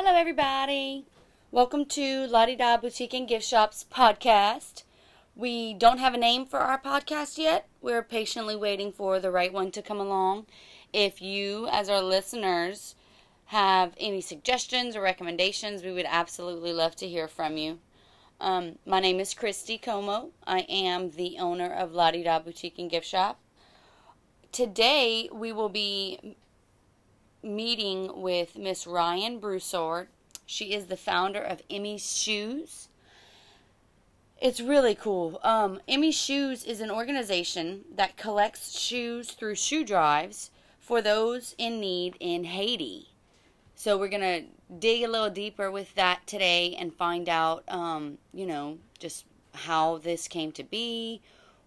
Hello, everybody. Welcome to Lottie Da Boutique and Gift Shops podcast. We don't have a name for our podcast yet. We're patiently waiting for the right one to come along. If you, as our listeners, have any suggestions or recommendations, we would absolutely love to hear from you. Um, my name is Christy Como. I am the owner of Lottie Da Boutique and Gift Shop. Today, we will be meeting with Miss Ryan Broussard. She is the founder of Emmy's Shoes. It's really cool. Um, Emmy Shoes is an organization that collects shoes through shoe drives for those in need in Haiti. So we're gonna dig a little deeper with that today and find out, um, you know, just how this came to be,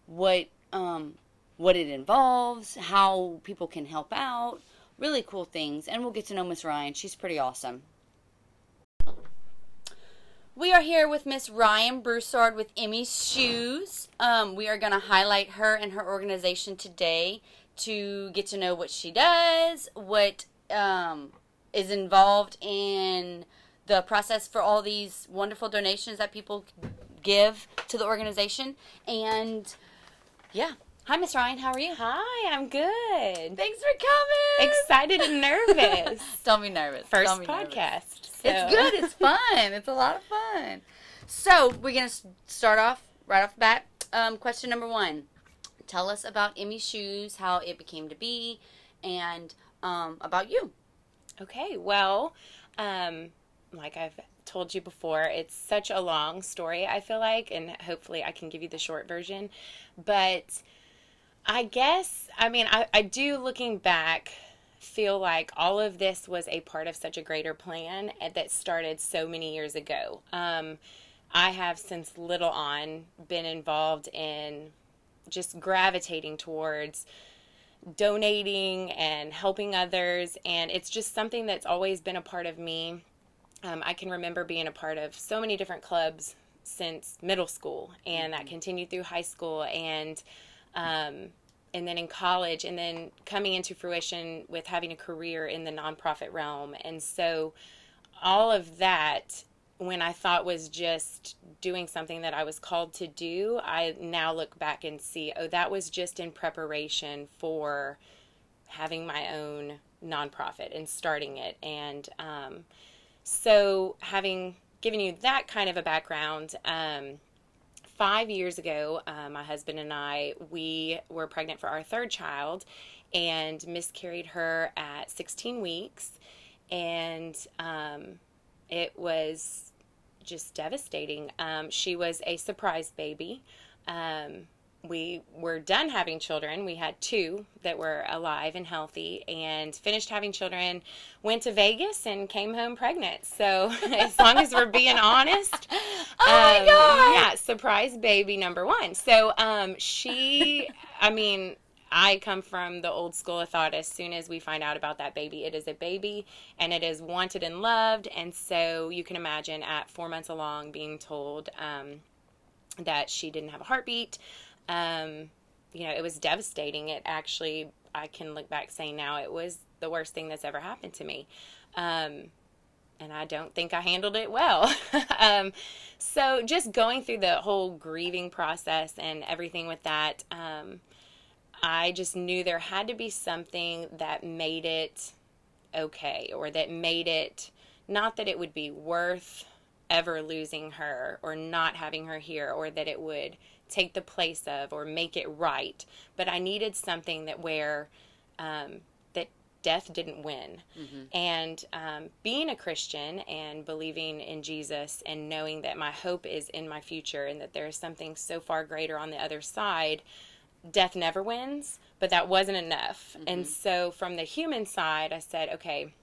what um, what it involves, how people can help out, really cool things, and we'll get to know Miss Ryan. She's pretty awesome. We are here with Miss Ryan Broussard with Emmy's Shoes. Um, we are going to highlight her and her organization today to get to know what she does, what um, is involved in the process for all these wonderful donations that people give to the organization, and yeah. Hi, Miss Ryan. How are you? Hi, I'm good. Thanks for coming. Excited and nervous. Don't be nervous. 1st Don't be podcast. nervous. so- It's good. It's fun. it's a lot of fun. So we're gonna start off right off the bat. Um, question number one: Tell us about Emmy Shoes, how it became to be, and um, about you. Okay, well, um, like I've told you before, it's such a long story, I feel like, and hopefully I can give you the short version. But I guess, I mean, I, I do, looking back, feel like all of this was a part of such a greater plan that started so many years ago. Um, I have since little on been involved in just gravitating towards donating and helping others, and it's just something that's always been a part of me. Um, I can remember being a part of so many different clubs since middle school, and that continued through high school, and um, and then in college, and then coming into fruition with having a career in the nonprofit realm, and so all of that when I thought was just doing something that I was called to do, I now look back and see, oh, that was just in preparation for having my own nonprofit and starting it. And um, so, having given you that kind of a background, um, five years ago, uh, my husband and I, we were pregnant for our third child and miscarried her at 16 weeks. And um, it was just devastating. Um, she was a surprise baby. Um, we were done having children. We had two that were alive and healthy, and finished having children. Went to Vegas and came home pregnant. So, as long as we're being honest, Oh my um, God. Yeah, surprise baby number one. So, um, she, I mean, I come from the old school. of thought as soon as we find out about that baby, it is a baby and it is wanted and loved. And so you can imagine at four months along being told um, that she didn't have a heartbeat. Um, you know, it was devastating. It actually, I can look back saying now it was the worst thing that's ever happened to me. Um, and I don't think I handled it well. um, so just going through the whole grieving process and everything with that, um, I just knew there had to be something that made it okay or that made it not that it would be worth ever losing her or not having her here or that it would take the place of or make it right but i needed something that where um, that death didn't win and um, being a christian and believing in jesus and knowing that my hope is in my future and that there is something so far greater on the other side death never wins, but that wasn't enough. And so from the human side, I said, okay,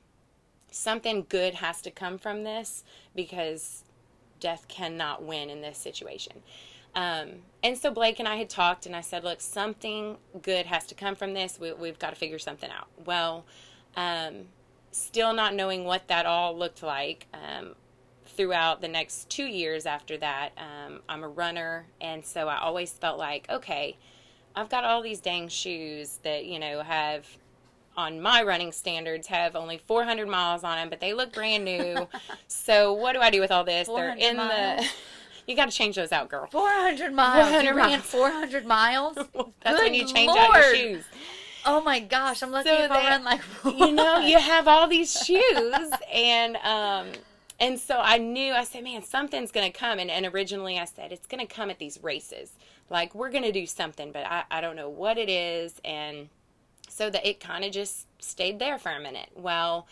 something good has to come from this because death cannot win in this situation. Um, and so Blake and I had talked, and I said, look, something good has to come from this. We, we've got to figure something out. Well, um, still not knowing what that all looked like. Um, throughout the next two years after that, um, I'm a runner, and so I always felt like, okay, I've got all these dang shoes that, you know, have on my running standards have only 400 miles on them, but they look brand new. so what do I do with all this? They're 400 in miles? the. You got to change those out, girl. 400 miles. 400 you ran miles. 400 miles? That's Good when you change out your shoes. Oh my gosh, I'm lucky So if I run like you know, you have all these shoes, and um, and so I knew I said, man, something's gonna come. And, and originally I said it's gonna come at these races. Like we're gonna do something, but I, I don't know what it is. And so that it kind of just stayed there for a minute. Well,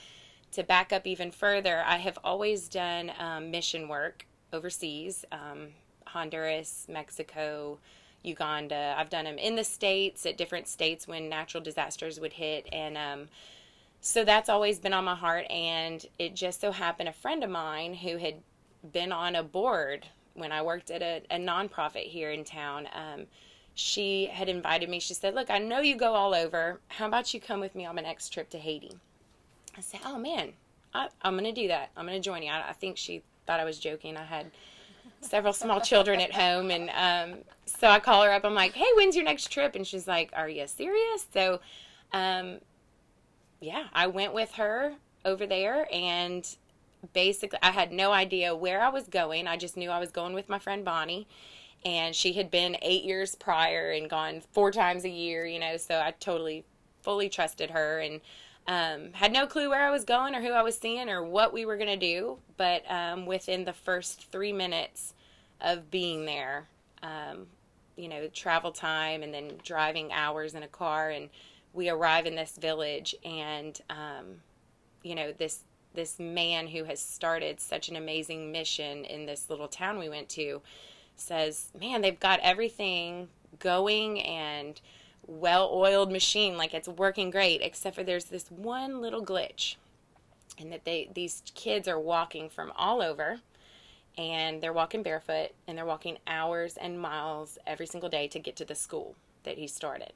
to back up even further, I have always done um, mission work overseas, um, Honduras, Mexico. Uganda. I've done them in the states at different states when natural disasters would hit, and um, so that's always been on my heart. And it just so happened a friend of mine who had been on a board when I worked at a, a nonprofit here in town. Um, she had invited me. She said, "Look, I know you go all over. How about you come with me on my next trip to Haiti?" I said, "Oh man, I, I'm going to do that. I'm going to join you." I, I think she thought I was joking. I had several small children at home, and um, so I call her up. I'm like, "Hey, when's your next trip?" And she's like, "Are you serious?" So, um, yeah, I went with her over there, and basically, I had no idea where I was going. I just knew I was going with my friend Bonnie, and she had been eight years prior and gone four times a year. You know, so I totally, fully trusted her, and um, had no clue where I was going or who I was seeing or what we were going to do. But um, within the first three minutes of being there, um, you know, travel time and then driving hours in a car, and we arrive in this village, and um, you know, this this man who has started such an amazing mission in this little town we went to says, "Man, they've got everything going and." Well-oiled machine like it's working great except for there's this one little glitch and that they these kids are walking from all over and they're walking barefoot and they're walking hours and miles every single day to get to the school that he started.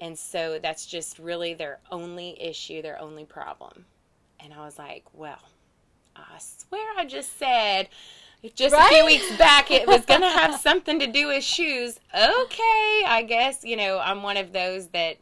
And so that's just really their only issue their only problem. And i was like well i swear i just said just a few weeks back it was going to have something to do with shoes. Okay i guess you know i'm one of those that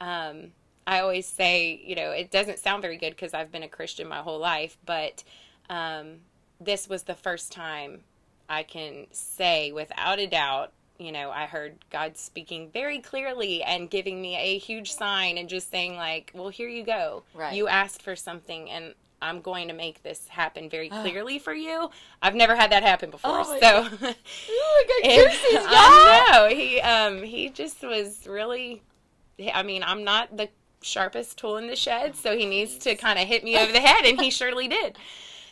um, i always say you know it doesn't sound very good because i've been a christian my whole life but um, this was the first time i can say without a doubt you know i heard god speaking very clearly and giving me a huge sign and just saying like well here you go. Right. you asked for something and i'm going to make this happen very clearly for you i've never had that happen before Oh so I know he um he just was really. I mean, I'm not the sharpest tool in the shed, so he needs to kind of hit me over the head, and he surely did.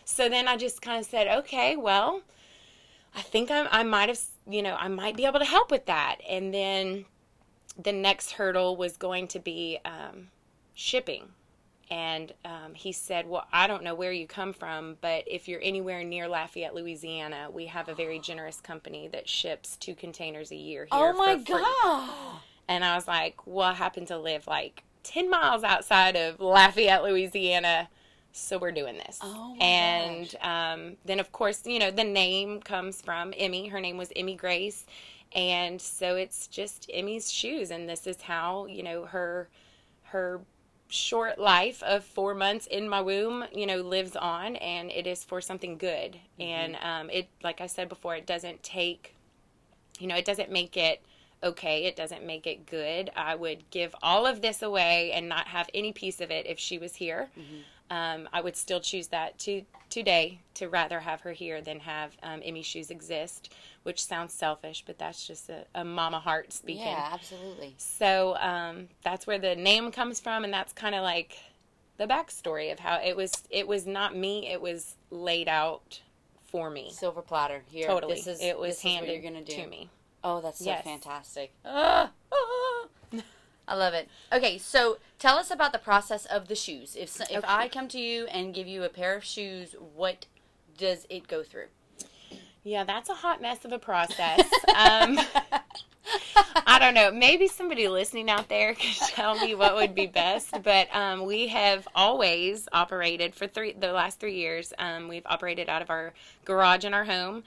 So then I just kind of said, okay, well, I think I, I might have, you know, I might be able to help with that. And then the next hurdle was going to be um, shipping. And um, he said, Well, I don't know where you come from, but if you're anywhere near Lafayette, Louisiana, we have a very generous company that ships two containers a year here. Oh my god. And I was like, Well, I happen to live like 10 miles outside of Lafayette, Louisiana. So we're doing this. Oh my and um, then, of course, you know, the name comes from Emmy. Her name was Emmy Grace. And so it's just Emmy's shoes. And this is how, you know, her her short life of four months in my womb, you know, lives on, and it is for something good. And um, it, like I said before, it doesn't take, you know, it doesn't make it okay. It doesn't make it good. I would give all of this away and not have any piece of it if she was here. Um, I would still choose that to today to rather have her here than have um, Emmy shoes exist, which sounds selfish, but that's just a, a mama heart speaking. Yeah, absolutely. So um, that's where the name comes from, and that's kind of like the backstory of how it was. It was not me; it was laid out for me. Silver platter here. totally, This is, it was this is what handed you're gonna do. to me. Oh, that's so Yes. fantastic. Ah, ah. I love it. Okay, so tell us about the process of the shoes. If if Okay. I come to you and give you a pair of shoes, what does it go through? Yeah, that's a hot mess of a process. um, I don't know. Maybe somebody listening out there could tell me what would be best. But um, we have always operated for three the last three years. Um, we've operated out of our garage in our home,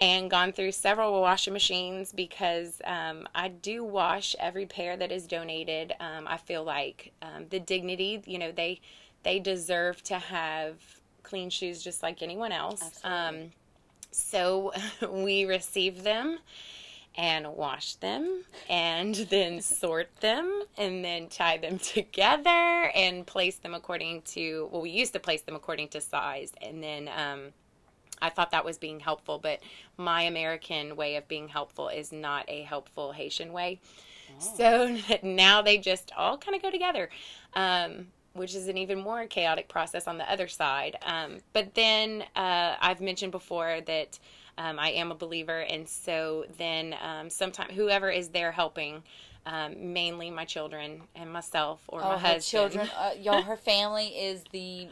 and gone through several washing machines because um, I do wash every pair that is donated. Um, I feel like um, the dignity, you know, they they deserve to have clean shoes just like anyone else. Um, so we receive them and wash them and then sort them and then tie them together and place them according to well we used to place them according to size and then um, I thought that was being helpful, but my American way of being helpful is not a helpful Haitian way. Oh. So now they just all kind of go together, um, which is an even more chaotic process on the other side. Um, but then uh, I've mentioned before that um, I am a believer, and so then um, sometimes whoever is there helping um, mainly my children and myself or oh, my husband. children, uh, y'all. Her family is the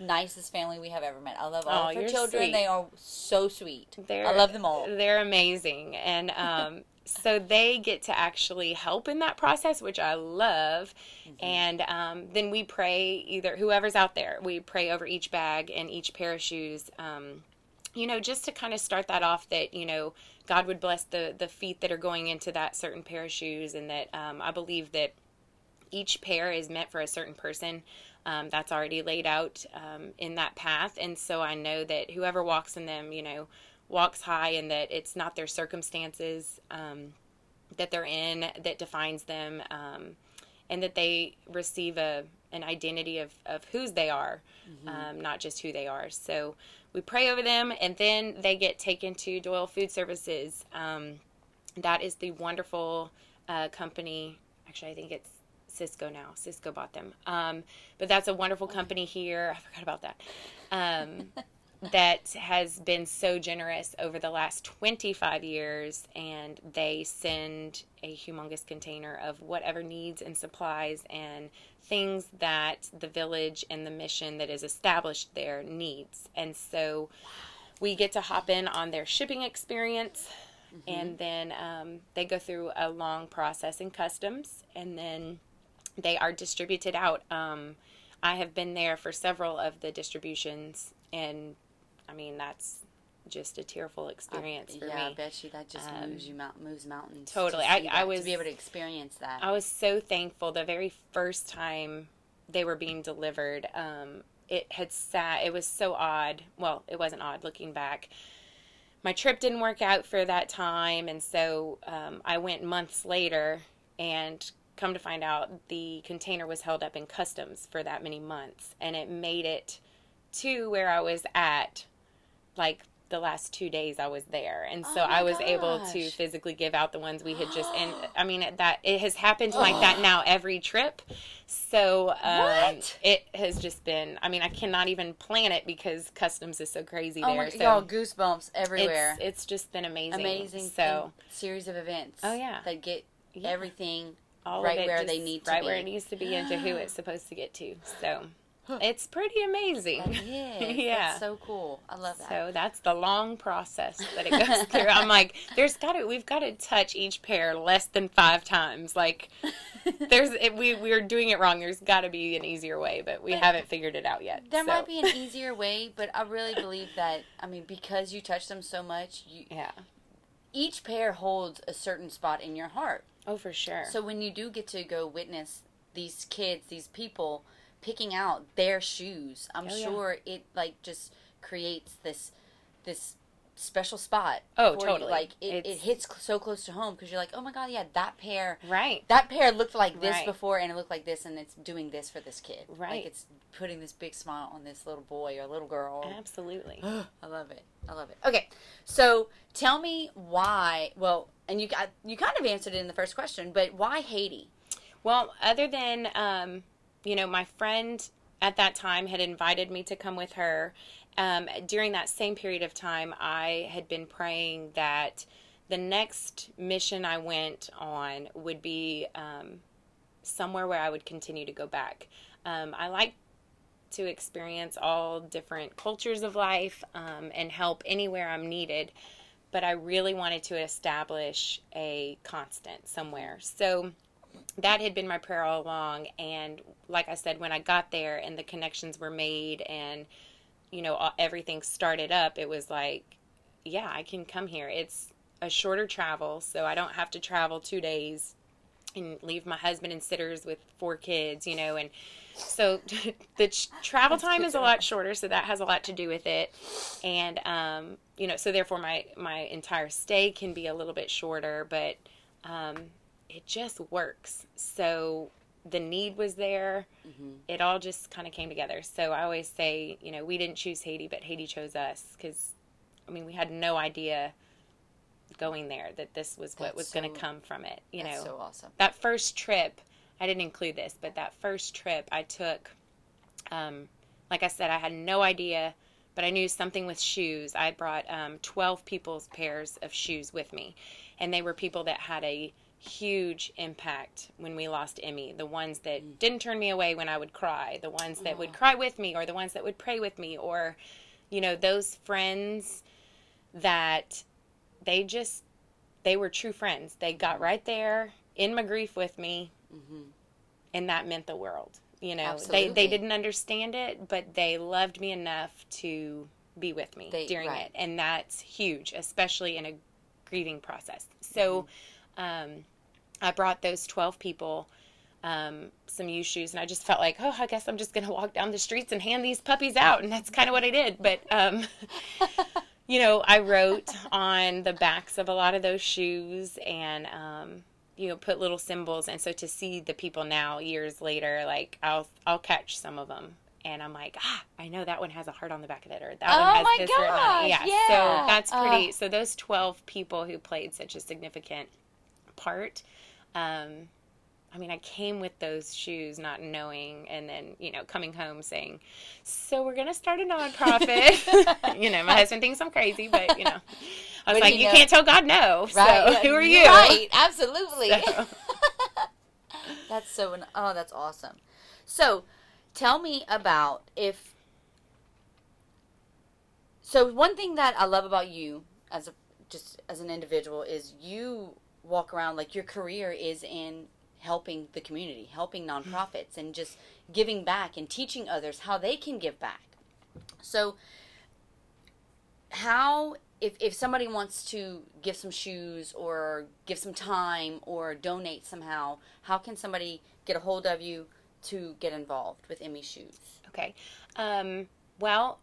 nicest family we have ever met. I love all oh, of her children. Sweet. They are so sweet. They're, I love them all. They're amazing, and um, so they get to actually help in that process, which I love. Mm-hmm. And um, then we pray either whoever's out there, we pray over each bag and each pair of shoes. Um, you know, just to kind of start that off that, you know, God would bless the, the feet that are going into that certain pair of shoes, and that um, I believe that each pair is meant for a certain person. Um, that's already laid out um, in that path. And so I know that whoever walks in them, you know, walks high and that it's not their circumstances um, that they're in that defines them um, and that they receive a, an identity of, of whose they are, mm-hmm. Um, not just who they are. So we pray over them, and then they get taken to Doyle Food Services. Um, that is the wonderful uh, company. Actually, I think it's Sysco now. Sysco bought them. Um, but that's a wonderful company here. I forgot about that. Um, that has been so generous over the last 25 years, and they send a humongous container of whatever needs and supplies and things that the village and the mission that is established there needs. And so we get to hop in on their shipping experience, mm-hmm. and then um, they go through a long process in customs, and then they are distributed out. Um, I have been there for several of the distributions, and I mean, that's just a tearful experience for yeah, me. Yeah, I bet you that just um, moves you moves mountains. Totally, to I, I was to be able to experience that. I was so thankful the very first time they were being delivered. Um, it had sat. It was so odd. Well, it wasn't odd looking back. My trip didn't work out for that time, and so um, I went months later and come to find out the container was held up in customs for that many months and it made it to where I was at like the last two days I was there, and so oh I was gosh. able to physically give out the ones we had just. And I mean that it has happened like that now every trip. So um, it has just been. I mean, I cannot even plan it because customs is so crazy oh there. My, so y'all goosebumps everywhere. It's, it's, just been amazing. Amazing. So series of events. Oh yeah, that get yeah. everything All right where they need to right where it needs to be, and to who it's supposed to get to. So it's pretty amazing. yeah. That's so cool. I love that. So that's the long process that it goes through. I'm like, there's got to, we've got to touch each pair less than five times. Like, there's, it, we, we're doing it wrong. There's got to be an easier way, but we but haven't figured it out yet. There so. might be an easier way, but I really believe that, I mean, because you touch them so much, you, yeah. each pair holds a certain spot in your heart. Oh, for sure. So when you do get to go witness these kids, these people, picking out their shoes. I'm oh, sure yeah. it like just creates this this special spot. Oh, totally. You. Like it, it hits so close to home because you're like, oh my god, yeah, that pair. Right. That pair looked like this right. before, and it looked like this, and it's doing this for this kid. Right. Like it's putting this big smile on this little boy or little girl. Absolutely. I love it. I love it. Okay, so tell me why. Well, and you got you kind of answered it in the first question, but why Haiti? Well, other than um, you know, my friend at that time had invited me to come with her. Um, during that same period of time, I had been praying that the next mission I went on would be um, somewhere where I would continue to go back. Um, I like to experience all different cultures of life um, and help anywhere I'm needed, but I really wanted to establish a constant somewhere. So that had been my prayer all along. And like I said, when I got there and the connections were made and, you know, everything started up, it was like, yeah, I can come here. It's a shorter travel, so I don't have to travel two days and leave my husband and sitters with four kids, you know, and so the ch- travel time is a lot shorter, so that has a lot to do with it, and um, you know, so therefore my my entire stay can be a little bit shorter, but um, it just works. So the need was there. Mm-hmm. It all just kind of came together. So I always say, you know, we didn't choose Haiti, but Haiti chose us because, I mean, we had no idea going there that this was what was so, going to come from it. You know, so awesome. That first trip, I didn't include this, but that first trip I took, um, like I said, I had no idea, but I knew something with shoes. I brought um, 12 people's pairs of shoes with me, and they were people that had a huge impact when we lost Emmy. The ones that didn't turn me away when I would cry, the ones that would cry with me, or the ones that would pray with me, or, you know, those friends that they just, they were true friends. They got right there in my grief with me, mm-hmm. and that meant the world. You know, Absolutely. they, they didn't understand it, but they loved me enough to be with me they, during right. it. And that's huge, especially in a grieving process. So, mm-hmm. um, I brought those 12 people um, some used shoes, and I just felt like, oh, I guess I'm just going to walk down the streets and hand these puppies out. And that's kind of what I did. But, um, you know, I wrote on the backs of a lot of those shoes and, um, you know, put little symbols. And so to see the people now, years later, like I'll, I'll catch some of them. And I'm like, ah, I know that one has a heart on the back of it, or that oh one has this gosh, written on it. Yeah. yeah. So that's pretty. Uh, so those 12 people who played such a significant part um, I mean, I came with those shoes not knowing, and then, you know, coming home saying, So we're going to start a nonprofit. you know, my husband thinks I'm crazy, but, you know, I was but like, You know, can't tell God no. Right. So who are you? Right. Absolutely. So. that's so, oh, that's awesome. So tell me about if, so one thing that I love about you as a, just as an individual is you walk around like your career is in helping the community, helping nonprofits, and just giving back and teaching others how they can give back. So, how if if somebody wants to give some shoes or give some time or donate somehow, how can somebody get a hold of you to get involved with Emmy Shoes? Okay. Um, well,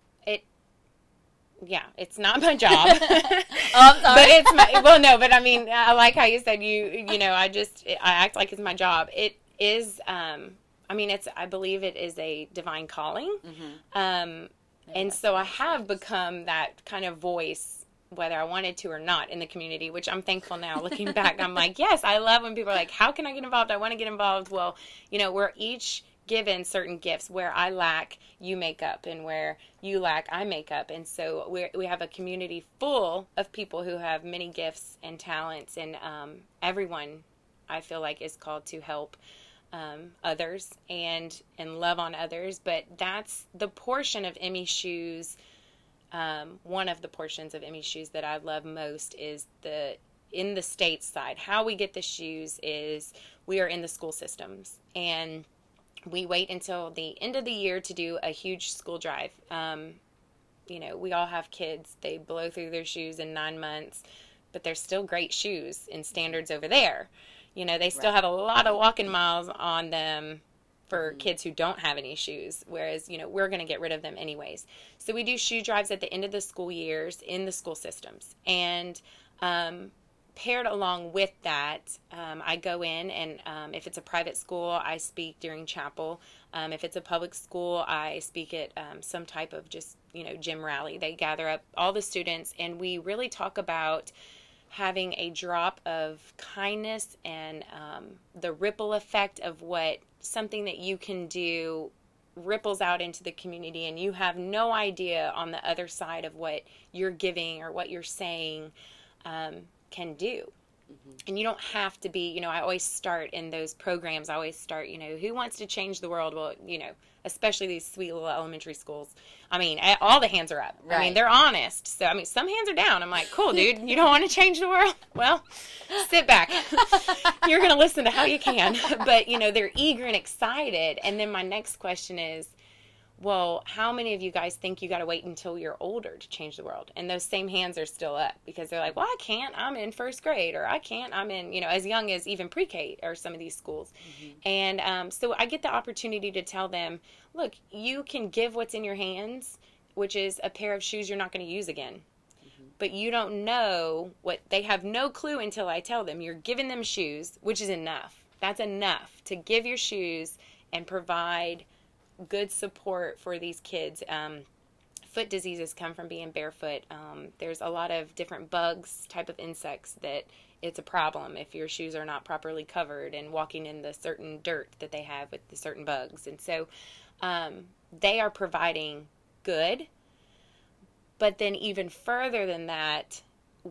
yeah, it's not my job. oh, but it's my well, no, but I mean, I like how you said you. You know, I just I act like it's my job. It is. Um, I mean, it's. I believe it is a divine calling. Mm-hmm. Um, and so I have become that kind of voice, whether I wanted to or not, in the community. Which I'm thankful now. Looking back, I'm like, yes, I love when people are like, "How can I get involved? I want to get involved." Well, you know, we're each given certain gifts where I lack, you make up, and where you lack, I make up. And so we we have a community full of people who have many gifts and talents, and um, everyone I feel like is called to help um, others and and love on others. But that's the portion of Emmy Shoes. Um, one of the portions of Emmy Shoes that I love most is the in the state side. How we get the shoes is we are in the school systems and we wait until the end of the year to do a huge school drive. Um, you know, we all have kids. They blow through their shoes in nine months, but they're still great shoes in standards over there. You know, they still right. have a lot of walking miles on them for mm-hmm. kids who don't have any shoes, whereas, you know, we're going to get rid of them anyways. So we do shoe drives at the end of the school years in the school systems. And um, paired along with that, um, I go in and um, if it's a private school, I speak during chapel. Um, if it's a public school, I speak at um, some type of just, you know, gym rally. They gather up all the students and we really talk about having a drop of kindness and um, the ripple effect of what something that you can do ripples out into the community and you have no idea on the other side of what you're giving or what you're saying um, can do. Mm-hmm. And you don't have to be, you know, I always start in those programs, I always start, you know, who wants to change the world? Well, you know, especially these sweet little elementary schools. I mean, all the hands are up. Right. I mean, they're honest. So, I mean, some hands are down. I'm like, cool, dude, you don't want to change the world? Well, sit back. You're going to listen to how you can. But, you know, they're eager and excited. And then my next question is, well, how many of you guys think you got to wait until you're older to change the world? And those same hands are still up because they're like, well, I can't. I'm in first grade, or I can't. I'm in, you know, as young as even pre K or some of these schools. Mm-hmm. And um, so I get the opportunity to tell them, look, you can give what's in your hands, which is a pair of shoes you're not going to use again. Mm-hmm. But you don't know what they have no clue until I tell them. You're giving them shoes, which is enough. That's enough to give your shoes and provide good support for these kids. Um, foot diseases come from being barefoot. Um, there's a lot of different bugs, type of insects that it's a problem if your shoes are not properly covered and walking in the certain dirt that they have with the certain bugs. And so um, they are providing good. But then, even further than that,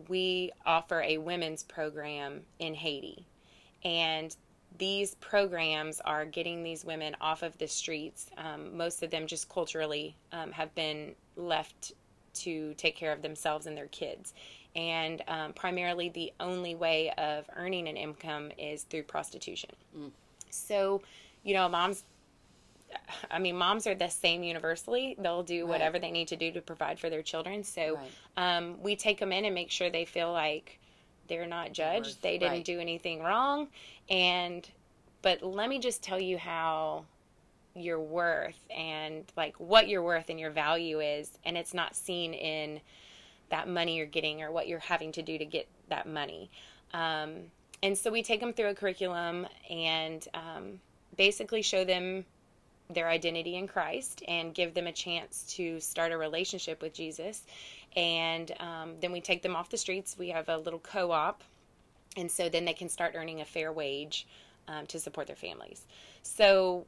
we offer a women's program in Haiti. And these programs are getting these women off of the streets. Um, most of them just culturally um, have been left to take care of themselves and their kids. And um, primarily, the only way of earning an income is through prostitution. Mm. So, you know, moms, I mean, moms are the same universally. They'll do right. whatever they need to do to provide for their children. So, right. Um, we take them in and make sure they feel like they're not judged. They didn't right. do anything wrong. And, but let me just tell you how your worth and like what your worth and your value is. And it's not seen in that money you're getting or what you're having to do to get that money. Um, and so we take them through a curriculum and um, basically show them their identity in Christ and give them a chance to start a relationship with Jesus and um, then we take them off the streets. We have a little co op, and so then they can start earning a fair wage um, to support their families. So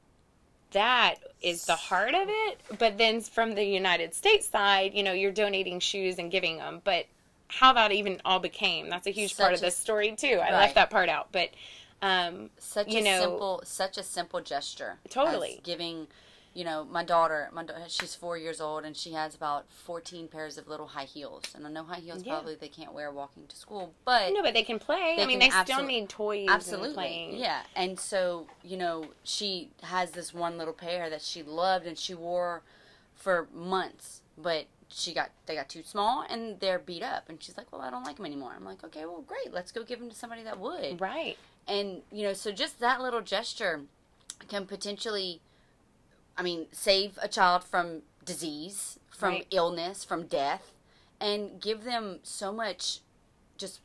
that is the heart of it. But then from the United States side, you know, you're donating shoes and giving them. But how that even all became, that's a huge such part of the story, too. I right. left that part out. But, um, such you a know, simple, such a simple gesture. Totally. Giving you know, my daughter, my she's four years old, and she has about fourteen pairs of little high heels. And I know high heels yeah. probably they can't wear walking to school, but no, but they can play. They I mean, they still need toys. Absolutely, and yeah. And so you know, she has this one little pair that she loved, and she wore for months, but she got they got too small and they're beat up and she's like well i don't like them anymore i'm like okay well great let's go give them to somebody that would right and you know so just that little gesture can potentially I mean, save a child from disease, from right. illness, from death, and give them so much just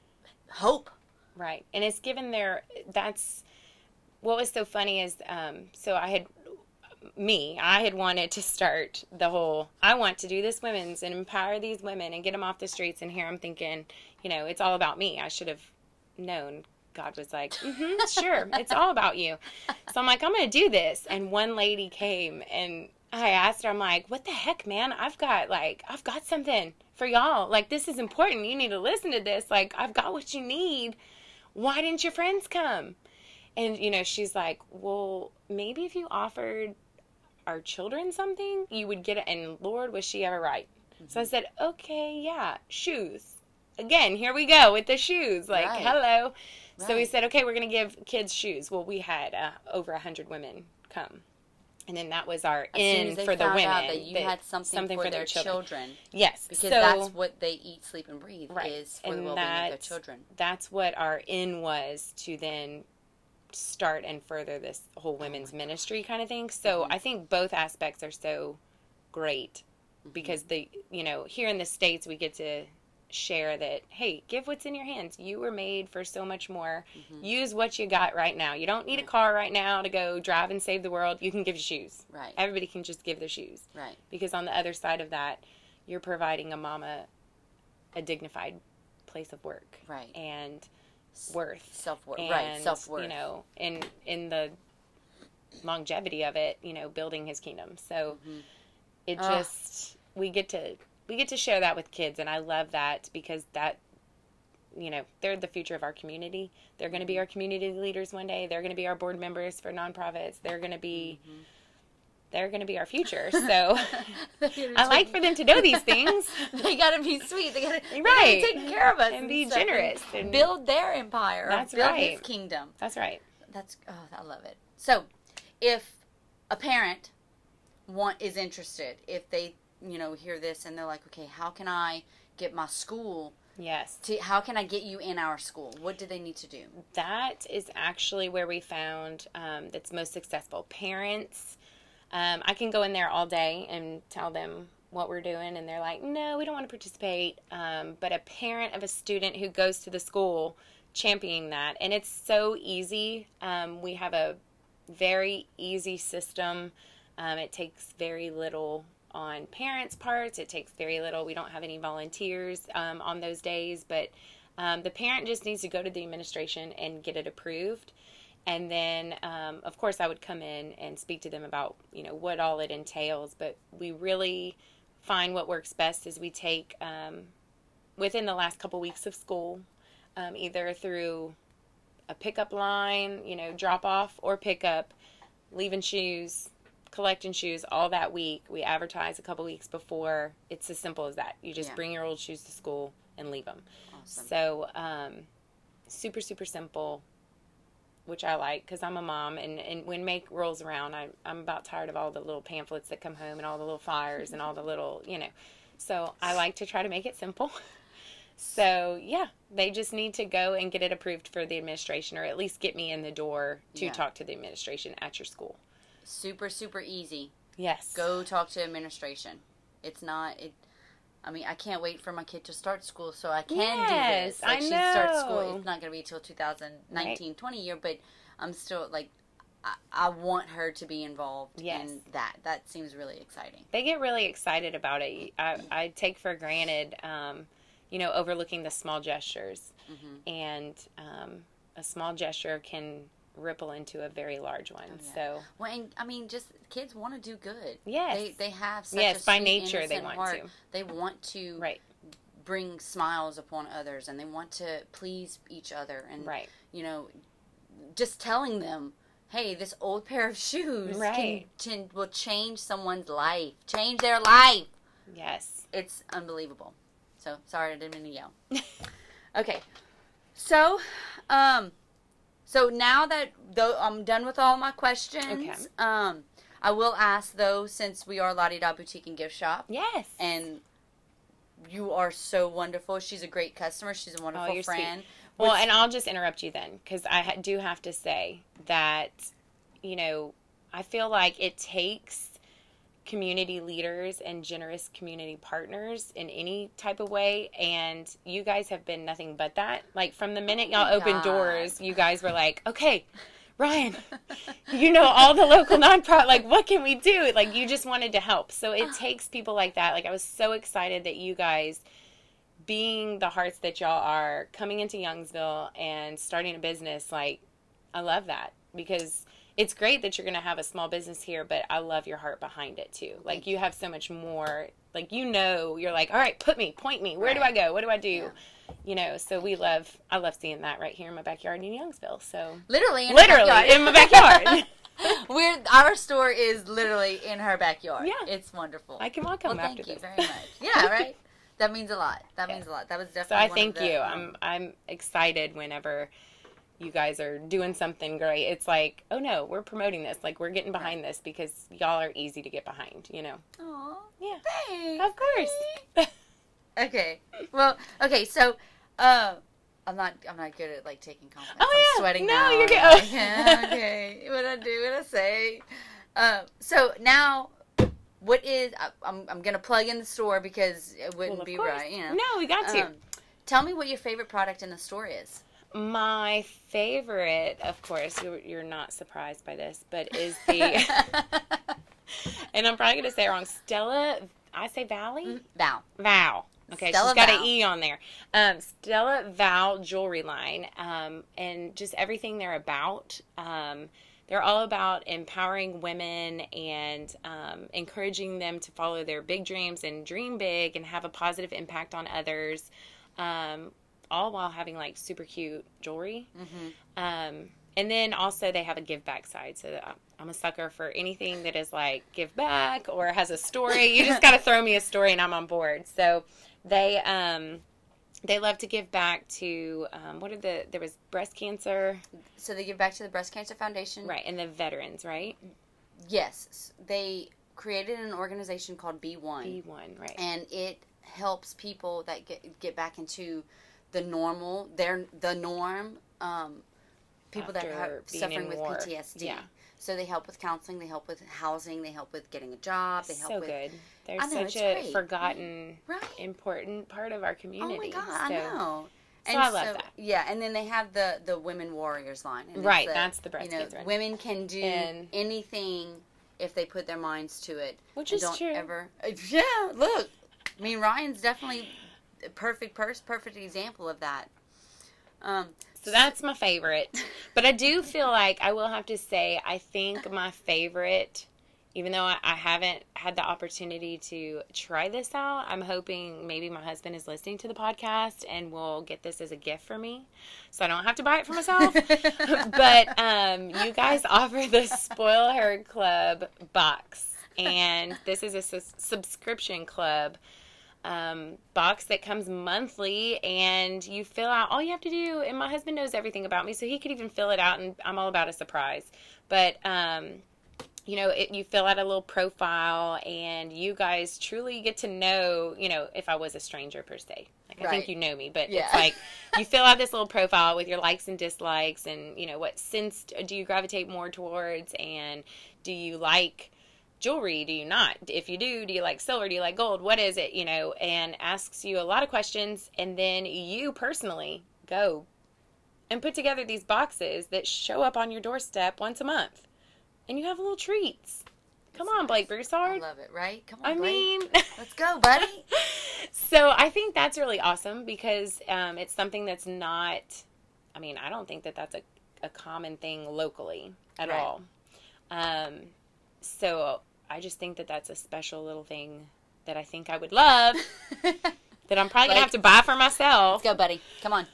hope. Right. And it's given their, that's what was so funny is, um, so I had, me, I had wanted to start the whole, I want to do this women's and empower these women and get them off the streets. And here I'm thinking, you know, it's all about me. I should have known God was like, mm-hmm, sure, it's all about you. So I'm like, I'm going to do this. And one lady came and I asked her, I'm like, what the heck, man? I've got like, I've got something for y'all. Like, this is important. You need to listen to this. Like, I've got what you need. Why didn't your friends come? And, you know, she's like, well, maybe if you offered our children something, you would get it. And Lord, was she ever right? Mm-hmm. So I said, okay, yeah, shoes. Again, here we go with the shoes. Like, right. hello. So we said, okay, we're going to give kids shoes. Well, we had uh, over a hundred women come. And then that was our as in for the women. that you had something, something for, for, their, their children. children. Yes, because so, that's what they eat, sleep, and breathe right. is for and the well-being of their children. That's what our in was to then start and further this whole women's ministry kind of thing. So mm-hmm. I think both aspects are so great mm-hmm. because the you know here in the states we get to share that hey give what's in your hands. You were made for so much more. Mm-hmm. use what you got right now. You don't need right. a car right now to go drive and save the world. You can give your shoes. Right. Everybody can just give their shoes. Right. Because on the other side of that you're providing a mama a dignified place of work right. and worth. self-worth. Right. Self-worth. you know in in the longevity of it you know building his kingdom. So mm-hmm. it just we get to we get to share that with kids and i love that because that you know they're the future of our community. They're going to be our community leaders one day. They're going to be our board members for nonprofits. They're going to be mm-hmm. they're going to be our future. So i like for them to know these things. They got to be sweet. They got to right. take care of us and, and be generous and, and build their empire that's build right. his kingdom. That's right. That's oh i love it. So if a parent want is interested, if they you know hear this and they're like, okay, how can I get my school Yes. to? How can I get you in our school? What do they need to do? that is actually where we found um, that's most successful. Parents, um, I can go in there all day and tell them what we're doing, and they're like, no, we don't want to participate. Um, but a parent of a student who goes to the school championing that, and it's so easy. Um, we have a very easy system. Um, it takes very little on parents' parts. It takes very little. We don't have any volunteers um, on those days, but um, the parent just needs to go to the administration and get it approved. And then, um, of course, I would come in and speak to them about you know what all it entails. But we really find what works best is we take um, within the last couple weeks of school, um, either through a pickup line, you know, drop off or pickup, leaving shoes, collecting shoes all that week. We advertise a couple weeks before. It's as simple as that. You just Yeah. bring your old shoes to school and leave them. Awesome. So, um, super, super simple, which I like because I'm a mom. And, and when May rolls around, I, I'm about tired of all the little pamphlets that come home and all the little flyers and all the little, you know. So, I like to try to make it simple. So, yeah, they just need to go and get it approved for the administration or at least get me in the door to Yeah. talk to the administration at your school. Super super easy. Yes. Go talk to administration. It's not it. I mean, I can't wait for my kid to start school so I can do Yes, this. Like I she starts school. It's not going to be until 2019, 20 year, but I'm still like I, I want her to be involved Yes. in that. That seems really exciting. they get really excited about it. I, I take for granted, um, you know, overlooking the small gestures, Mhm. and um, a small gesture can ripple into a very large one. Oh, yeah. So Well, and I mean, just kids want to do good. yes, They they have such yes, a by nature they want heart. to. They want to Right, bring smiles upon others, and they want to please each other, and right, you know, just telling them, hey, this old pair of shoes Right. can, can will change someone's life, change their life. yes. It's unbelievable. So sorry, I didn't mean to yell. Okay, so, um, so now that though I'm done with all my questions, Okay. um, I will ask though, since we are Lottie Da Boutique and Gift Shop, Yes. and you are so wonderful. She's a great customer. She's a wonderful Oh, friend. Well, and I'll just interrupt you then because I ha- do have to say that, you know, I feel like it takes community leaders and generous community partners in any type of way. And you guys have been nothing but that. Like, from the minute y'all opened God. doors, you guys were like, okay, Ryan, you know all the local nonprofit like what can we do like you just wanted to help so it ah. takes people like that like i was so excited that you guys being the hearts that y'all are coming into youngsville and starting a business like i love that because it's great that you're going to have a small business here but i love your heart behind it too like you have so much more like you know you're like all right put me point me where do i go what do i do Yeah. you know so we love i love seeing that right here in my backyard in youngsville so literally, in literally in my backyard We're our store is literally in her backyard. Yeah. it's wonderful. I can walk home well, thank after you very much. Yeah, right. That means a lot. That Yeah. means a lot. That was definitely. So I thank the, you. um, I'm I'm excited whenever you guys are doing something great. It's like, oh no, we're promoting this. Like we're getting behind this because y'all are easy to get behind. You know. Aw, Yeah. thanks. Of course. Okay. Well, okay. So, uh, I'm not. I'm not good at like taking compliments. Oh, I'm yeah. sweating No, now. you're good. like, Oh. yeah, okay. What I do? What I say? Um. So now, what is? I, I'm. I'm gonna plug in the store because it wouldn't Well, be course. right. You know. No, we got to. Um, tell me what your favorite product in the store is. My favorite, of course, you're, not surprised by this, but is the, and I'm probably gonna say it wrong. Stella, I say Valley. Val. Val. Okay, Stella she's got Val. an E on there. Um, Stella Val jewelry line, um, and just everything they're about. Um, they're all about empowering women and um, encouraging them to follow their big dreams and dream big and have a positive impact on others. All while having like super cute jewelry. Mm-hmm. Um, and then also they have a give back side. So I- I'm a sucker for anything that is like give back or has a story. You just got to throw me a story and I'm on board. So they um, they love to give back to um, what are the there was breast cancer So they give back to the Breast Cancer Foundation. right and the veterans right Yes, they created an organization called B1. B One, right? and it helps people that get get back into the normal their the norm um, people that After have being suffering with war. PTSD Yeah. so they help with counseling they help with housing they help with getting a job they help so with good. They're know, such a great. forgotten, Right. important part of our community. oh my god So- I know so I love that. yeah and then they have the the women warriors line and Right, the, that's the breast you know cancer women can do And- anything if they put their minds to it Which and is don't true. ever yeah look I mean Ryan's definitely perfect pers- perfect example of that um So that's my favorite. But I do feel like I will have to say, I think my favorite, even though I, I haven't had the opportunity to try this out, I'm hoping maybe my husband is listening to the podcast and will get this as a gift for me. So I don't have to buy it for myself. but um, you guys offer the Spoil Her Club box. And this is a sus- subscription club um, box that comes monthly and you fill out all you have to do and my husband knows everything about me so he could even fill it out and i'm all about a surprise. But um, you know it, you fill out a little profile and you guys truly get to know you know if i was a stranger per se. Like i think you know me but Yeah. it's like you fill out this little profile with your likes and dislikes and you know what sense do you gravitate more towards and do you like jewelry do you not? If you do do you like silver? Do you like gold? What is it? You know and asks you a lot of questions and then you personally go and put together these boxes that show up on your doorstep once a month and you have little treats. Come on blake I broussard love it right? Come on i Blake. mean let's go buddy. So i think that's really awesome because um, it's something that's not i mean i don't think that that's a, a common thing locally at Right. all. Um, so i just think that that's a special little thing that i think i would love that i'm probably gonna have to buy for myself let's go buddy come on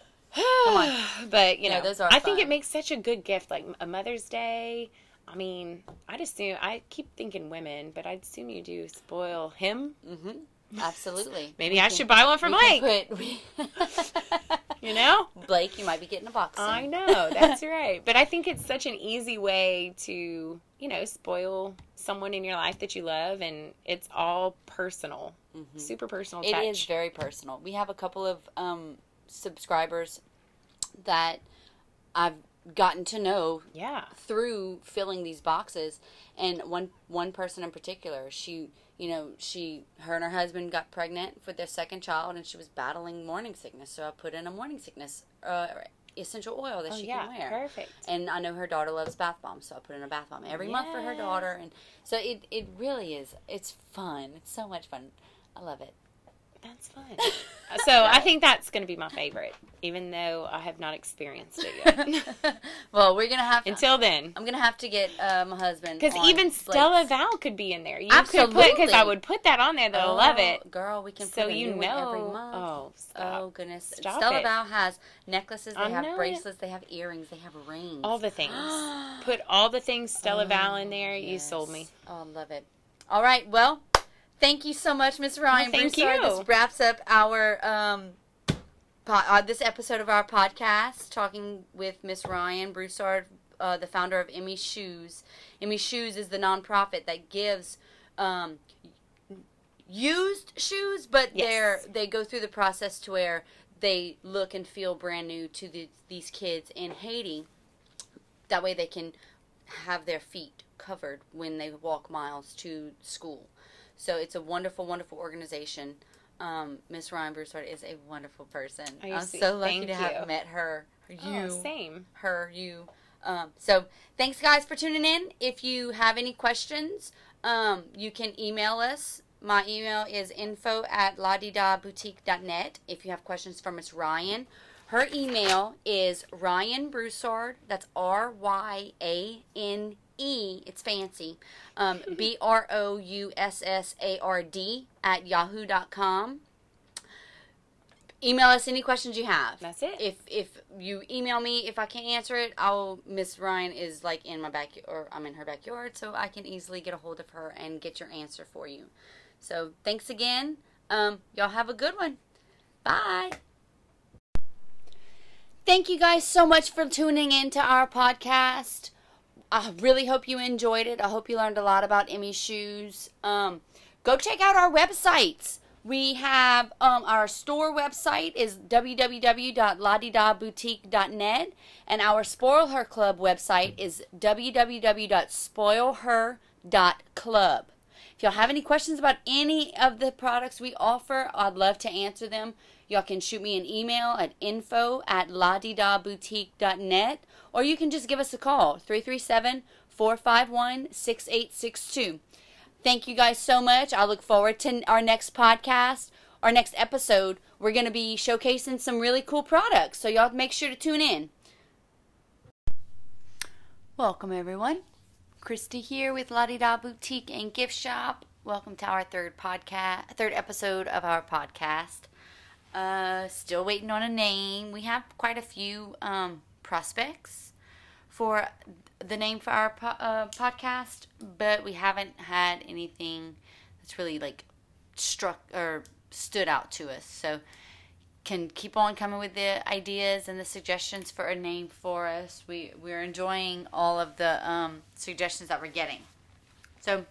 Come on. but you Yeah, know, those are I think it makes such a good gift, like a Mother's Day. I mean, I'd assume I keep thinking women, but I'd assume you do spoil him. mm-hmm absolutely Maybe I should buy one for We Blake. put- we- You know, Blake you might be getting a box. I know that's right. But I think it's such an easy way to, you know, spoil someone in your life that you love, and it's all personal, super personal. Mm-hmm. It touch. is very personal. We have a couple of um, subscribers that I've gotten to know yeah. through filling these boxes, and one one person in particular, she you know she her and her husband got pregnant with their second child, and she was battling morning sickness. So I put in a morning sickness uh, essential oil that Oh she yeah, can wear. perfect. And I know her daughter loves bath bombs, so I put in a bath bomb every month for her daughter. And so it, it really is. It's fun. It's so much fun. I love it. That's fun. so I think that's going to be my favorite, even though I have not experienced it yet. well, we're gonna have. to, Until then, I'm gonna have to get uh, my husband because even Stella Blake's- Val could be in there. You could put because I would put that on there. They'll love it. Oh, girl. We can So put a you new one every know. month. Oh, stop. Oh goodness! Stop Stella it. Val has necklaces. They I have know it. bracelets. They have earrings. They have rings. all the things. put all the things Stella Val in there. You sold me. Oh, I love it. All right. Well, thank you so much, Miss Ryane. Well, thank Broussard. you. This wraps up our um, po- uh, this episode of our podcast, talking with Miss Ryane Broussard, uh, the founder of Emmy Shoes. Emmy Shoes is the nonprofit that gives. Um, used shoes but Yes. they're they go through the process to where they look and feel brand new to the, these kids in Haiti that way they can have their feet covered when they walk miles to school. So it's a wonderful, wonderful organization. Um, Miss Ryane Broussard is a wonderful person. Oh, I'm sweet. so lucky Thank to have met her. You, Oh, same. her, you. Um, so thanks, guys, for tuning in. If you have any questions, um, you can email us. My email is info at ladidaboutique.net if you have questions for Miss Ryane. Her email is Ryane Broussard. That's R Y A N E. It's fancy. Um, B R O U S S A R D at yahoo.com. Email us any questions you have. That's it. If if you email me, if I can't answer it, I'll Miss Ryane is like in my back or I'm in her backyard, so I can easily get a hold of her and get your answer for you. So thanks again. Um, y'all have a good one. Bye. Thank you guys so much for tuning in to our podcast. I really hope you enjoyed it. I hope you learned a lot about Emmy shoes. Um, go check out our websites. We have um, our store website is www.ladidaboutique.net and our Spoil Her Club website is www.spoilher.club. If y'all have any questions about any of the products we offer, I'd love to answer them. Y'all can shoot me an email at info at ladidaboutique.net or you can just give us a call 337 451 6862. Thank you guys so much. I look forward to our next podcast, our next episode. We're going to be showcasing some really cool products, so y'all make sure to tune in. Welcome, everyone. Christy here with La Di Da Boutique and Gift Shop. Welcome to our third podcast, third episode of our podcast. Uh, still waiting on a name. We have quite a few um, prospects for the name for our po- uh, podcast, but we haven't had anything that's really like struck or stood out to us. So can keep on coming with the ideas and the suggestions for a name for us. We we're enjoying all of the um, suggestions that we're getting. So